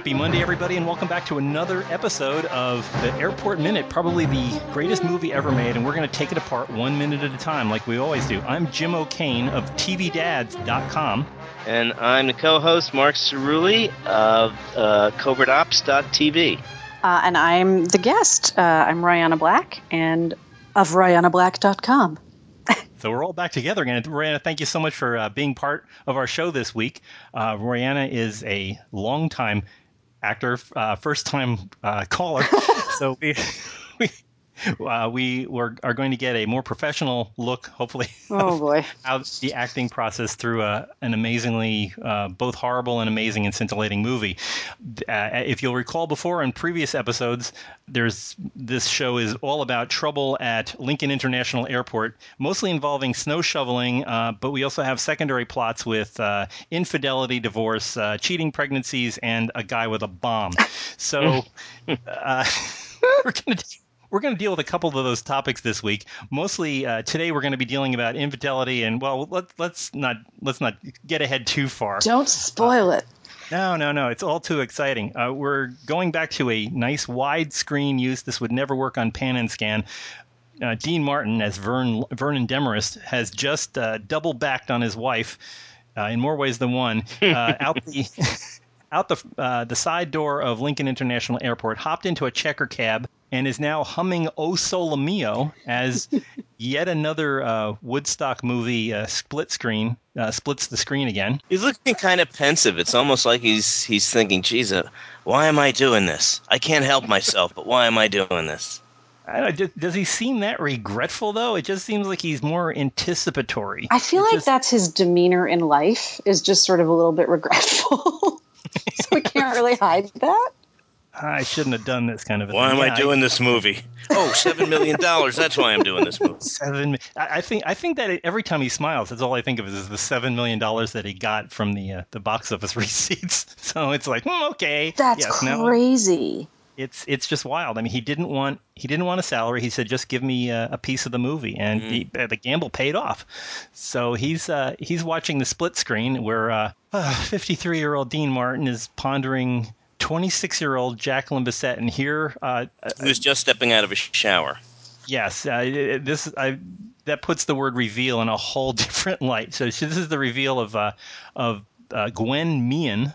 Happy Monday, everybody, and welcome back to another episode of the Airport Minute, probably the greatest movie ever made, and we're going to take it apart one minute at a time, like we always do. I'm Jim O'Kane of TVDads.com. And I'm the co-host, Mark Cerulli of uh, CovertOps.tv. Uh, and I'm the guest. Uh, I'm Rihanna Black, and of RihannaBlack.com. So we're all back together again. Rihanna, thank you so much for uh, being part of our show this week. Uh, Rihanna is a longtime actor, uh, first time uh, caller. so we, we uh, we were, are going to get a more professional look, hopefully. Oh boy! Out the acting process through a, an amazingly uh, both horrible and amazing and scintillating movie. Uh, if you'll recall, before in previous episodes, there's this show is all about trouble at Lincoln International Airport, mostly involving snow shoveling, uh, but we also have secondary plots with uh, infidelity, divorce, uh, cheating pregnancies, and a guy with a bomb. So. we're going to we're going to deal with a couple of those topics this week. Mostly uh, today, we're going to be dealing about infidelity, and well, let, let's not let's not get ahead too far. Don't spoil uh, it. No, no, no. It's all too exciting. Uh, we're going back to a nice widescreen use. This would never work on pan and scan. Uh, Dean Martin, as Vern, Vernon Demarest, has just uh, double backed on his wife uh, in more ways than one uh, out the. out the uh, the side door of Lincoln International Airport, hopped into a checker cab, and is now humming "O Sole Mio" as yet another uh, Woodstock movie uh, split screen uh, splits the screen again. He's looking kind of pensive. It's almost like he's he's thinking, "Geez, uh, why am I doing this? I can't help myself, but why am I doing this?" Know, does he seem that regretful though? It just seems like he's more anticipatory. I feel it like just... that's his demeanor in life is just sort of a little bit regretful. so we can't really hide that. I shouldn't have done this kind of a why thing. am yeah, I doing I, this movie? Oh, seven million dollars. That's why I'm doing this movie. Seven. I think. I think that every time he smiles, that's all I think of is the seven million dollars that he got from the uh, the box office receipts. So it's like, hmm, okay, that's yes, crazy. it's it's just wild. I mean, he didn't want he didn't want a salary. He said, just give me a, a piece of the movie, and mm-hmm. the, the, gamble paid off. So he's uh, he's watching the split screen where 53 uh, year old Dean Martin is pondering 26 year old Jacqueline Bisset, and here uh, who's just stepping out of a shower. Yes, uh, this I, that puts the word reveal in a whole different light. So this is the reveal of uh, of uh, Gwen Meehan,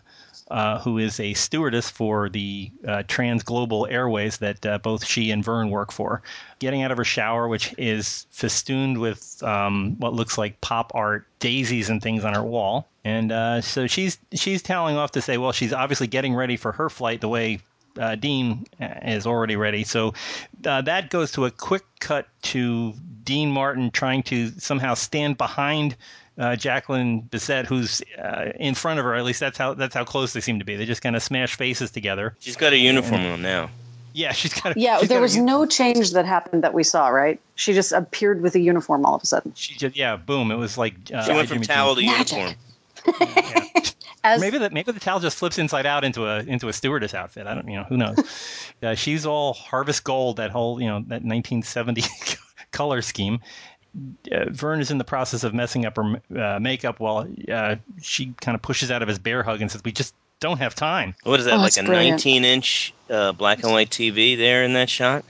uh, who is a stewardess for the uh, Trans Global Airways that uh, both she and Vern work for. Getting out of her shower, which is festooned with um, what looks like pop art daisies and things on her wall, and uh, so she's she's telling off to say, well, she's obviously getting ready for her flight the way uh, Dean is already ready. So uh, that goes to a quick cut to Dean Martin trying to somehow stand behind uh, Jacqueline Bisset, who's uh, in front of her. At least that's how that's how close they seem to be. They just kind of smash faces together. She's got a uniform and, on now. Yeah, she's got. A, yeah, she's there got was a, no change that happened that we saw. Right? She just appeared with a uniform all of a sudden. She just yeah, boom! It was like uh, she went from towel to uniform. yeah. As, maybe the maybe the towel just flips inside out into a into a stewardess outfit. I don't you know who knows. uh, she's all harvest gold. That whole you know that 1970 color scheme, uh, Vern is in the process of messing up her uh, makeup while uh, she kind of pushes out of his bear hug and says, "We just don't have time." What is that? Oh, like a brilliant. 19-inch uh, black and white TV there in that shot?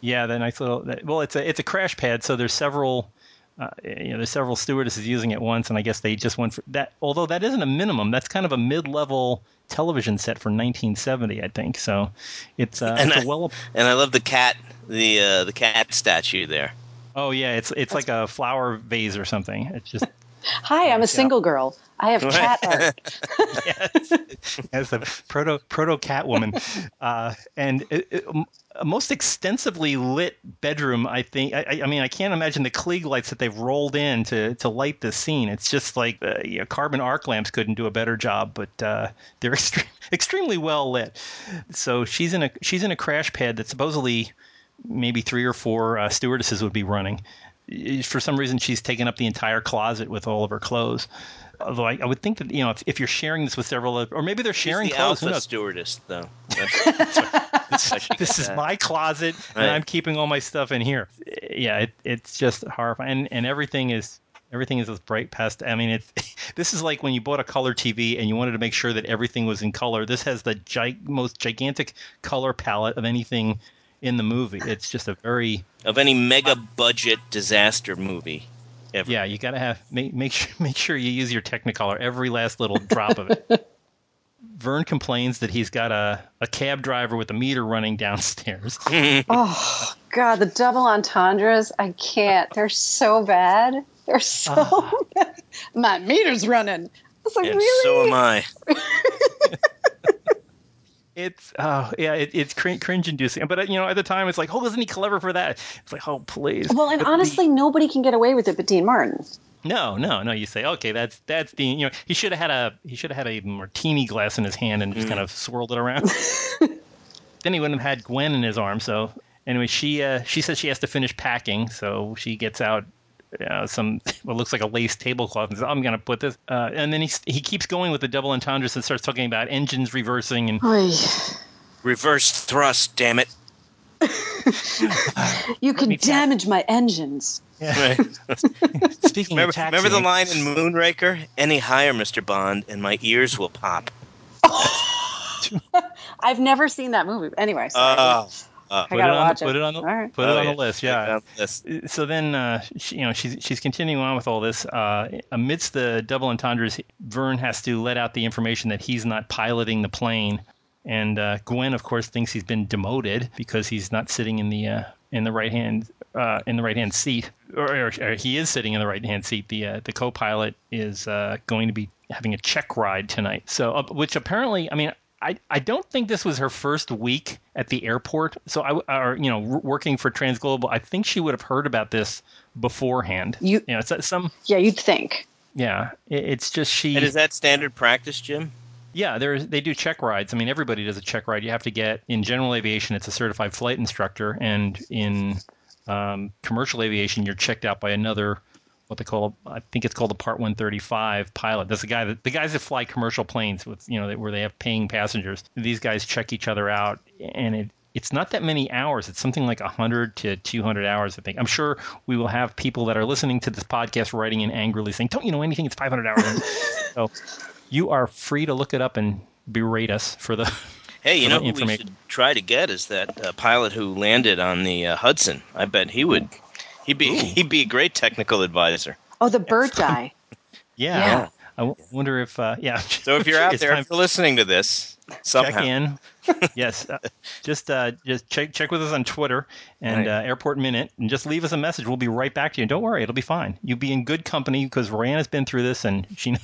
Yeah, the nice little. Well, it's a it's a crash pad, so there's several. Uh, you know, there's several stewardesses using it once, and I guess they just went for that. Although that isn't a minimum, that's kind of a mid-level television set for 1970, I think. So it's, uh, and it's I, a well. And I love the cat, the uh, the cat statue there. Oh yeah, it's it's like a flower vase or something. It's just. Hi, I'm a single girl. I have cat art. yes, as a proto proto Catwoman, uh, and it, it, a most extensively lit bedroom. I think. I, I, mean, I can't imagine the Klieg lights that they've rolled in to to light the scene. It's just like uh, you know, carbon arc lamps couldn't do a better job, but uh, they're extre- extremely well lit. So she's in a she's in a crash pad that supposedly maybe three or four uh, stewardesses would be running. For some reason, she's taken up the entire closet with all of her clothes. Although I, I would think that you know if, if, you're sharing this with several, or maybe they're sharing she's the clothes. Alpha stewardess, though. That's this is my closet, right. and I'm keeping all my stuff in here. Yeah, it, it's just horrifying, and, and everything is Everything is this bright pastel. I mean, it's this is like when you bought a color TV and you wanted to make sure that everything was in color. This has the gi- most gigantic color palette of anything in the movie. It's just a very Of any mega budget disaster movie ever. yeah. You got to have make make sure make sure you use your Technicolor every last little drop of it. Vern complains that he's got a, a cab driver with a meter running downstairs. Oh God, the double entendres! I can't. They're so bad. They're so Ah. bad. My meter's running. I was like, And really? so am I. It's oh yeah, it, it's cringe, cringe-inducing. But uh, you know, at the time, it's like, oh, isn't he clever for that? It's like, oh, please. well, and But the- honestly, nobody can get away with it but Dean Martin. no, no, no. You say, okay, that's that's the you know, he should have had a he should have had a martini glass in his hand and just kind of swirled it around. then he wouldn't have had Gwen in his arm. So anyway, she uh, she says she has to finish packing, so she gets out. Uh, some what looks like a lace tablecloth and says, "I'm going to put this." Uh, and then he he keeps going with the double entendres and starts talking about engines reversing and Oy. Reverse thrust, damn it. You can damage my engines. Right. speaking remember, of taxi, remember the line in Moonraker? Any higher, Mr. Bond, and my ears will pop. I've never seen that movie. Anyway, sorry. Oh, I Put it on, watch the, put it. it on the All right. put Oh, it on yeah. the list. Yeah. Yes. so then uh, she, you know she's she's continuing on with all this uh, amidst the double entendres vern has to let out the information that he's not piloting the plane and uh, gwen of course thinks he's been demoted because he's not sitting in the uh, in the right hand uh, in the right hand seat or, or, or he is sitting in the right hand seat the uh, the co-pilot is uh, going to be having a check ride tonight so uh, which apparently i mean I, I don't think this was her first week at the airport. So I, or you know, working for Transglobal, I think she would have heard about this beforehand. You- know, it's some, Yeah, you'd think. yeah. It, it's just she. And is that standard practice, Jim? Yeah, there's they do check rides. I mean, everybody does a check ride. You have to get in general aviation, it's a certified flight instructor, and in um, commercial aviation, you're checked out by another what they call I think it's called a Part 135 pilot. That's the guy that the guys that fly commercial planes with you know where they have paying passengers. These guys check each other out, and it it's not that many hours. It's something like 100 to 200 hours, I think. I'm sure we will have people that are listening to this podcast writing in angrily saying, "Don't you know anything? It's 500 hours." so you are free to look it up and berate us for the. Hey, you know who we should try to get is that uh, pilot who landed on the uh, Hudson. I bet he would. He'd be he'd be a great technical advisor. Oh, the bird guy. Yeah. Yeah. I w- wonder if, uh, yeah. So if you're out there, time if you're listening to this, check in. yes, uh, just uh, just check check with us on Twitter and Right. uh, Airport Minute, and just leave us a message. We'll be right back to you. Don't worry, it'll be fine. You'll be in good company because Ryan has been through this and she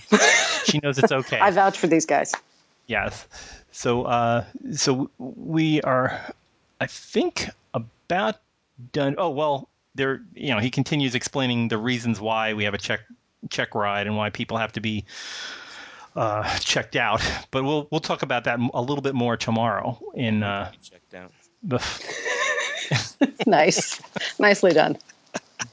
she knows it's okay. I vouch for these guys. Yes. So uh, so we are, I think, about done. Oh well, there. You know, he continues explaining the reasons why we have a check check ride and why people have to be uh, checked out. But we'll we'll talk about that a little bit more tomorrow in uh, checked out. the. Nice. Nicely done.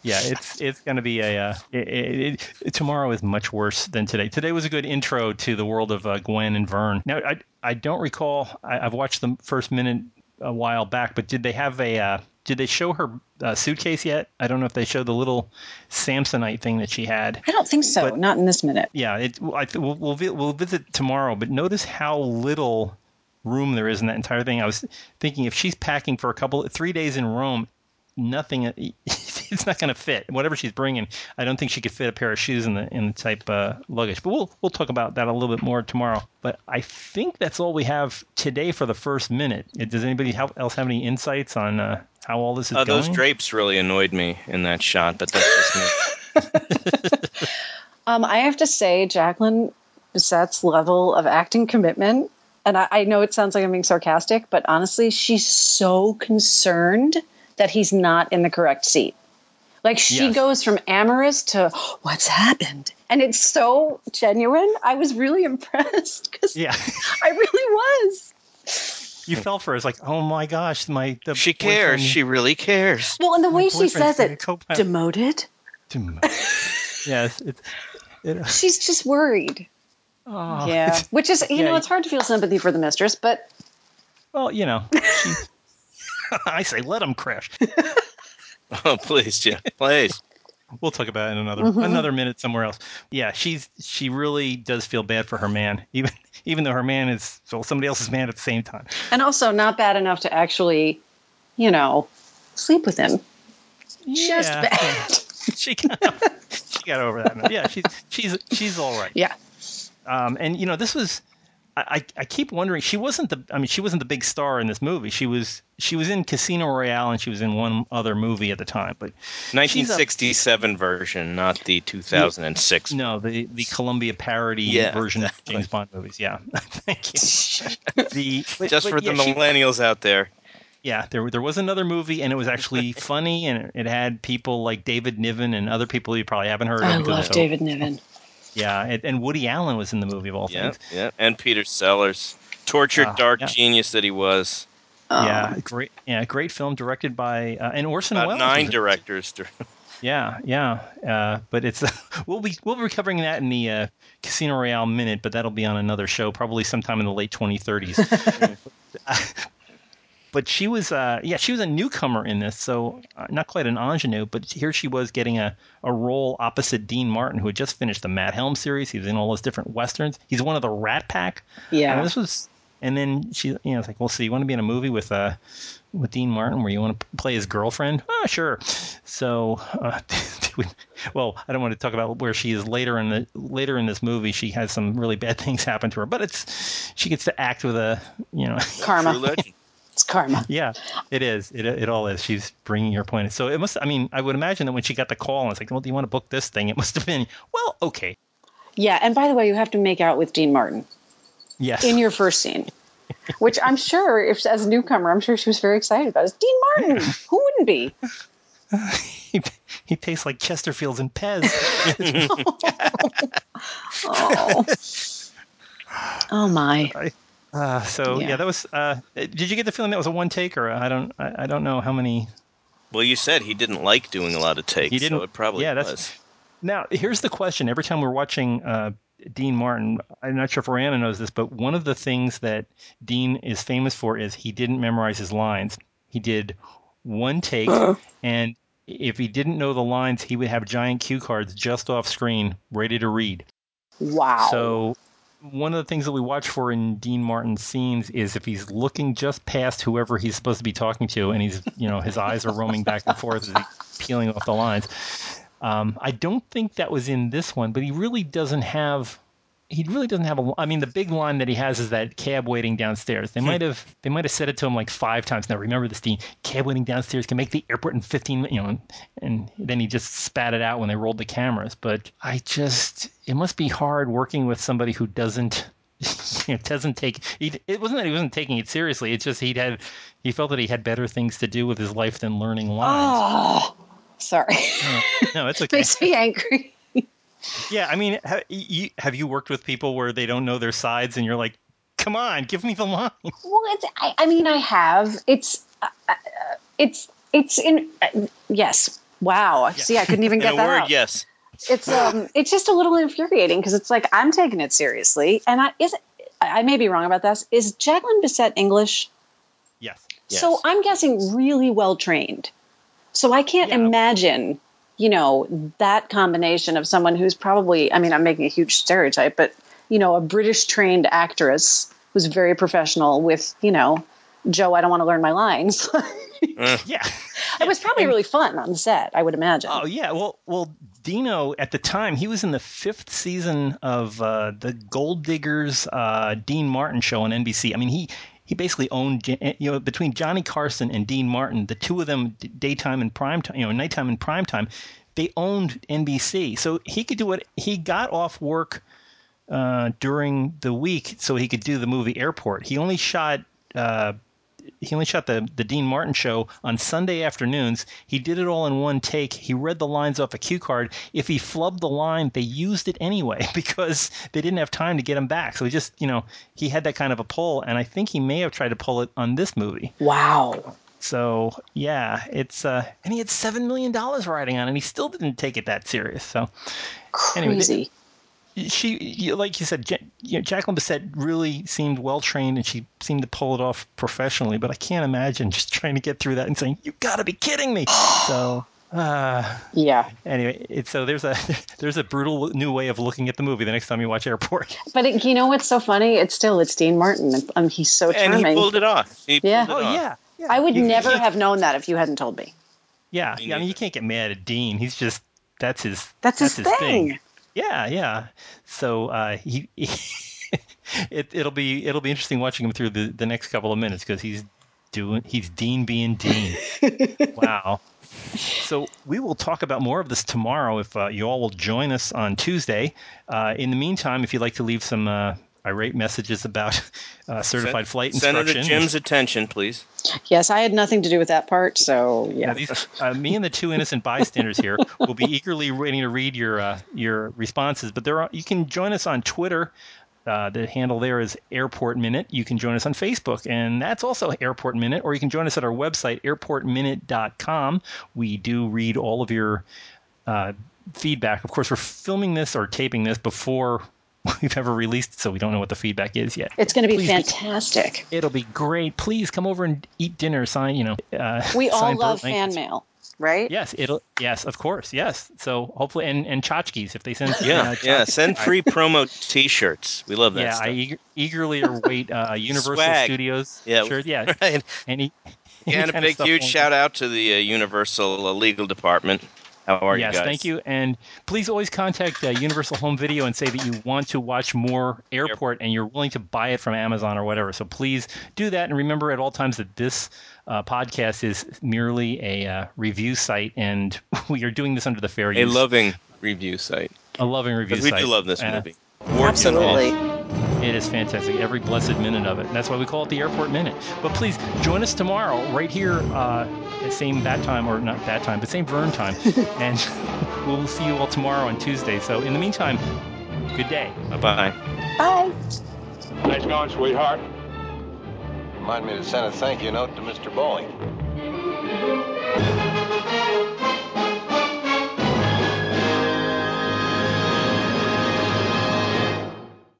Yeah, it's it's going to be a uh, it, it, it, tomorrow is much worse than today. Today was a good intro to the world of uh, Gwen and Vern. Now I I don't recall I, I've watched the first minute a while back, but did they have a uh, did they show her uh, suitcase yet? I don't know if they showed the little Samsonite thing that she had. I don't think so. But- Not in this minute. Yeah, it, I we'll, we'll we'll visit tomorrow, but notice how little room there is in that entire thing. I was thinking if she's packing for a couple three days in Rome, nothing it's not going to fit. Whatever she's bringing, I don't think she could fit a pair of shoes in the in the type uh, luggage. But we'll we'll talk about that a little bit more tomorrow. But I think that's all we have today for the first minute. Uh, Does anybody else have any insights on uh, how all this is Uh, going? those drapes really annoyed me in that shot, but that's just me. Um, I have to say, Jacqueline Bisset's level of acting commitment, and I, I know it sounds like I'm being sarcastic, but honestly, she's so concerned that he's not in the correct seat. Like she Yes. goes from amorous to what's happened, and it's so genuine. I was really impressed because Yeah, I really was. you fell for it. It's like, oh my gosh, my the She cares. She really cares. Well, and the my way she says it, co-pilot. demoted. yes, it's. It, uh She's just worried. oh, yeah, which is you yeah, know it's hard to feel sympathy for the mistress, but Well, you know, she, I say let him crash. Oh, please, Jim. Please. we'll talk about it in another another minute somewhere else. Yeah, she's she really does feel bad for her man, even even though her man is well somebody else's man at the same time. And also not bad enough to actually, you know, sleep with him. Just bad. she got, she got over that. Yeah, she's she's she's all right. Yeah. Um, and you know, this was I, I I keep wondering. She wasn't the I mean, she wasn't the big star in this movie. She was she was in Casino Royale and she was in one other movie at the time, but she's a- 1967 version, not the 2006. no, the the Columbia parody Yeah, version exactly. of James Bond movies. Yeah, thank you. The but- Just but for yeah, the she- millennials out there. Yeah, there there was another movie, and it was actually funny, and it had people like David Niven and other people you probably haven't heard of. I love it's so- David Niven. Yeah, and, and Woody Allen was in the movie of all Yeah, things. yeah. And Peter Sellers, tortured Ah, dark yeah. genius that he was. Um, yeah, great. Yeah, great film directed by uh, and Orson About Welles. nine directors. Yeah, yeah. Uh, but it's we'll be we'll be covering that in the uh, Casino Royale minute, but that'll be on another show, probably sometime in the late 2030s. but she was, uh, yeah, she was a newcomer in this, so uh, not quite an ingenue, but here she was getting a, a role opposite Dean Martin, who had just finished the Matt Helm series. He was in all those different westerns. He's one of the Rat Pack. Yeah. Uh, this was, and then she, you know, it's like, well, so you want to be in a movie with uh, with Dean Martin where you want to play his girlfriend? Oh, sure. So, uh, well, I don't want to talk about where she is later in the later in this movie. She has some really bad things happen to her, but it's she gets to act with a, you know, karma. It's karma. yeah, it is. It it all is. She's bringing your point. So it must. I mean, I would imagine that when she got the call and it's like, well, do you want to book this thing? It must have been, well, okay, Yeah. And by the way, you have to make out with Dean Martin yes. in your first scene, which I'm sure, if as a newcomer, I'm sure she was very excited about. It's Dean Martin. Who wouldn't be? he, he tastes like Chesterfields and Pez. Oh. Oh my. Uh, so yeah. Yeah. that was. Uh, did you get the feeling that was a one take, or I don't, I, I don't know how many. Well, you said he didn't like doing a lot of takes, He didn't- so it probably yeah, that's- was. Now here's the question: Every time we're watching uh, Dean Martin, I'm not sure if Rihanna knows this, but one of the things that Dean is famous for is he didn't memorize his lines. He did one take, and if he didn't know the lines, he would have giant cue cards just off screen, ready to read. Wow. So one of the things that we watch for in Dean Martin's scenes is if he's looking just past whoever he's supposed to be talking to, and he's you know his eyes are roaming back and forth as he's peeling off the lines. Um, I don't think that was in this one, but he really doesn't have. He really doesn't have a. I mean, the big line that he has is that cab waiting downstairs. They hmm. might have. They might have said it to him like five times. Now remember this, Dean. Cab waiting downstairs can make the airport in fifteen. min- You know, and, and then he just spat it out when they rolled the cameras. But I just. It must be hard working with somebody who doesn't. You know, doesn't take it wasn't that he wasn't taking it seriously it's just he'd had he felt that he had better things to do with his life than learning lines Oh. Sorry. no it's okay Makes me angry. Yeah, I mean, ha, you, have you worked with people where they don't know their sides, and you're like, "Come on, give me the line." Well, it's, I, I mean, I have. It's, uh, uh, it's, it's in. Uh, yes. Wow. See, I couldn't even In get a that word, out. yes. It's um, it's just a little infuriating because it's like I'm taking it seriously, and I is. I may be wrong about this. Is Jacqueline Bisset English? Yes. So I'm guessing really well trained. So I can't Yeah. imagine, you know, that combination of someone who's probably, I mean, I'm making a huge stereotype, but, you know, a British trained actress who's very professional with, you know, Joe, I don't want to learn my lines. Yeah. it was probably really fun on the set, I would imagine. Oh yeah. Well, well, Dino at the time he was in the fifth season of uh, the Gold Diggers uh, Dean Martin show on NBC. I mean, he he basically owned you know between Johnny Carson and Dean Martin, the two of them daytime and prime time, you know, nighttime and prime time, they owned NBC. So he could do what he got off work uh, during the week so he could do the movie Airport. He only shot. Uh, he only shot the the Dean Martin show on Sunday afternoons. He did it all in one take. He read the lines off a cue card. If he flubbed the line, they used it anyway because they didn't have time to get him back. So he just, you know, he had that kind of a pull, and I think he may have tried to pull it on this movie. wow. So yeah, it's uh, and he had seven million dollars riding on, it, and he still didn't take it that serious. So Anyway, Crazy. She, like you said, you know, Jacqueline Bisset really seemed well trained, and she seemed to pull it off professionally. But I can't imagine just trying to get through that and saying, "You got to be kidding me!" so Uh, Yeah. anyway, it's so there's a there's a brutal new way of looking at the movie the next time you watch Airport. But it, you know what's so funny? It's still it's Dean Martin. Um, he's so charming. And he charming. pulled it off. He Yeah. it Oh off. yeah, yeah. I would You- never you- have known that if you hadn't told me. Yeah, Me yeah. I mean, you can't get mad at Dean. He's just that's his That's, his, thing. Yeah, yeah. So uh, he, it, it'll be it'll be interesting watching him through the, the next couple of minutes because he's doing he's Dean being Dean. wow. So we will talk about more of this tomorrow if uh, you all will join us on Tuesday. Uh, in the meantime, if you'd like to leave some uh, irate messages about uh, certified flight Senator instruction, Jim's attention, please. Yes, I had nothing to do with that part, so Yeah, yeah. these, uh, me and the two innocent bystanders here will be eagerly waiting to read your uh, your responses. But there are, you can join us on Twitter. Uh, the handle there is Airport Minute. You can join us on Facebook, and that's also Airport Minute. Or you can join us at our website, airportminute.com. We do read all of your uh, feedback. Of course, we're filming this or taping this before we've ever released so we don't know what the feedback is yet. It's going to be Please- fantastic. It'll be great. Please come over and eat dinner. Sign, you know. Uh, We all sign love Burt fan Lancaster. mail, right? Yes, it'll. Yes, of course. Yes. So hopefully, and and tchotchkes if they send. Yeah, uh, yeah. Send free promo T-shirts. We love that Yeah, stuff. I eager, eagerly await uh, Universal Swag. Studios. Yeah. sure. Yeah, right. any. any And a big, huge going- shout out to the uh, Universal uh, Legal Department. How are yes, you guys? thank you, and please always contact uh, Universal Home Video and say that you want to watch more Airport and you're willing to buy it from Amazon or whatever. So please do that, and remember at all times that this uh, podcast is merely a uh, review site, and we are doing this under the fair A use, loving review site. a loving review Because we site. do love this Uh, movie. Warts and all. Absolutely. It is fantastic, every blessed minute of it. And that's why we call it the Airport Minute. But please join us tomorrow, right here, uh, at same bat time, or not bat time, but same Vern time. and we'll see you all tomorrow on Tuesday. So in the meantime, good day. Bye-bye. Bye. Nice going, sweetheart. Remind me to send a thank you note to Mr. Bowling.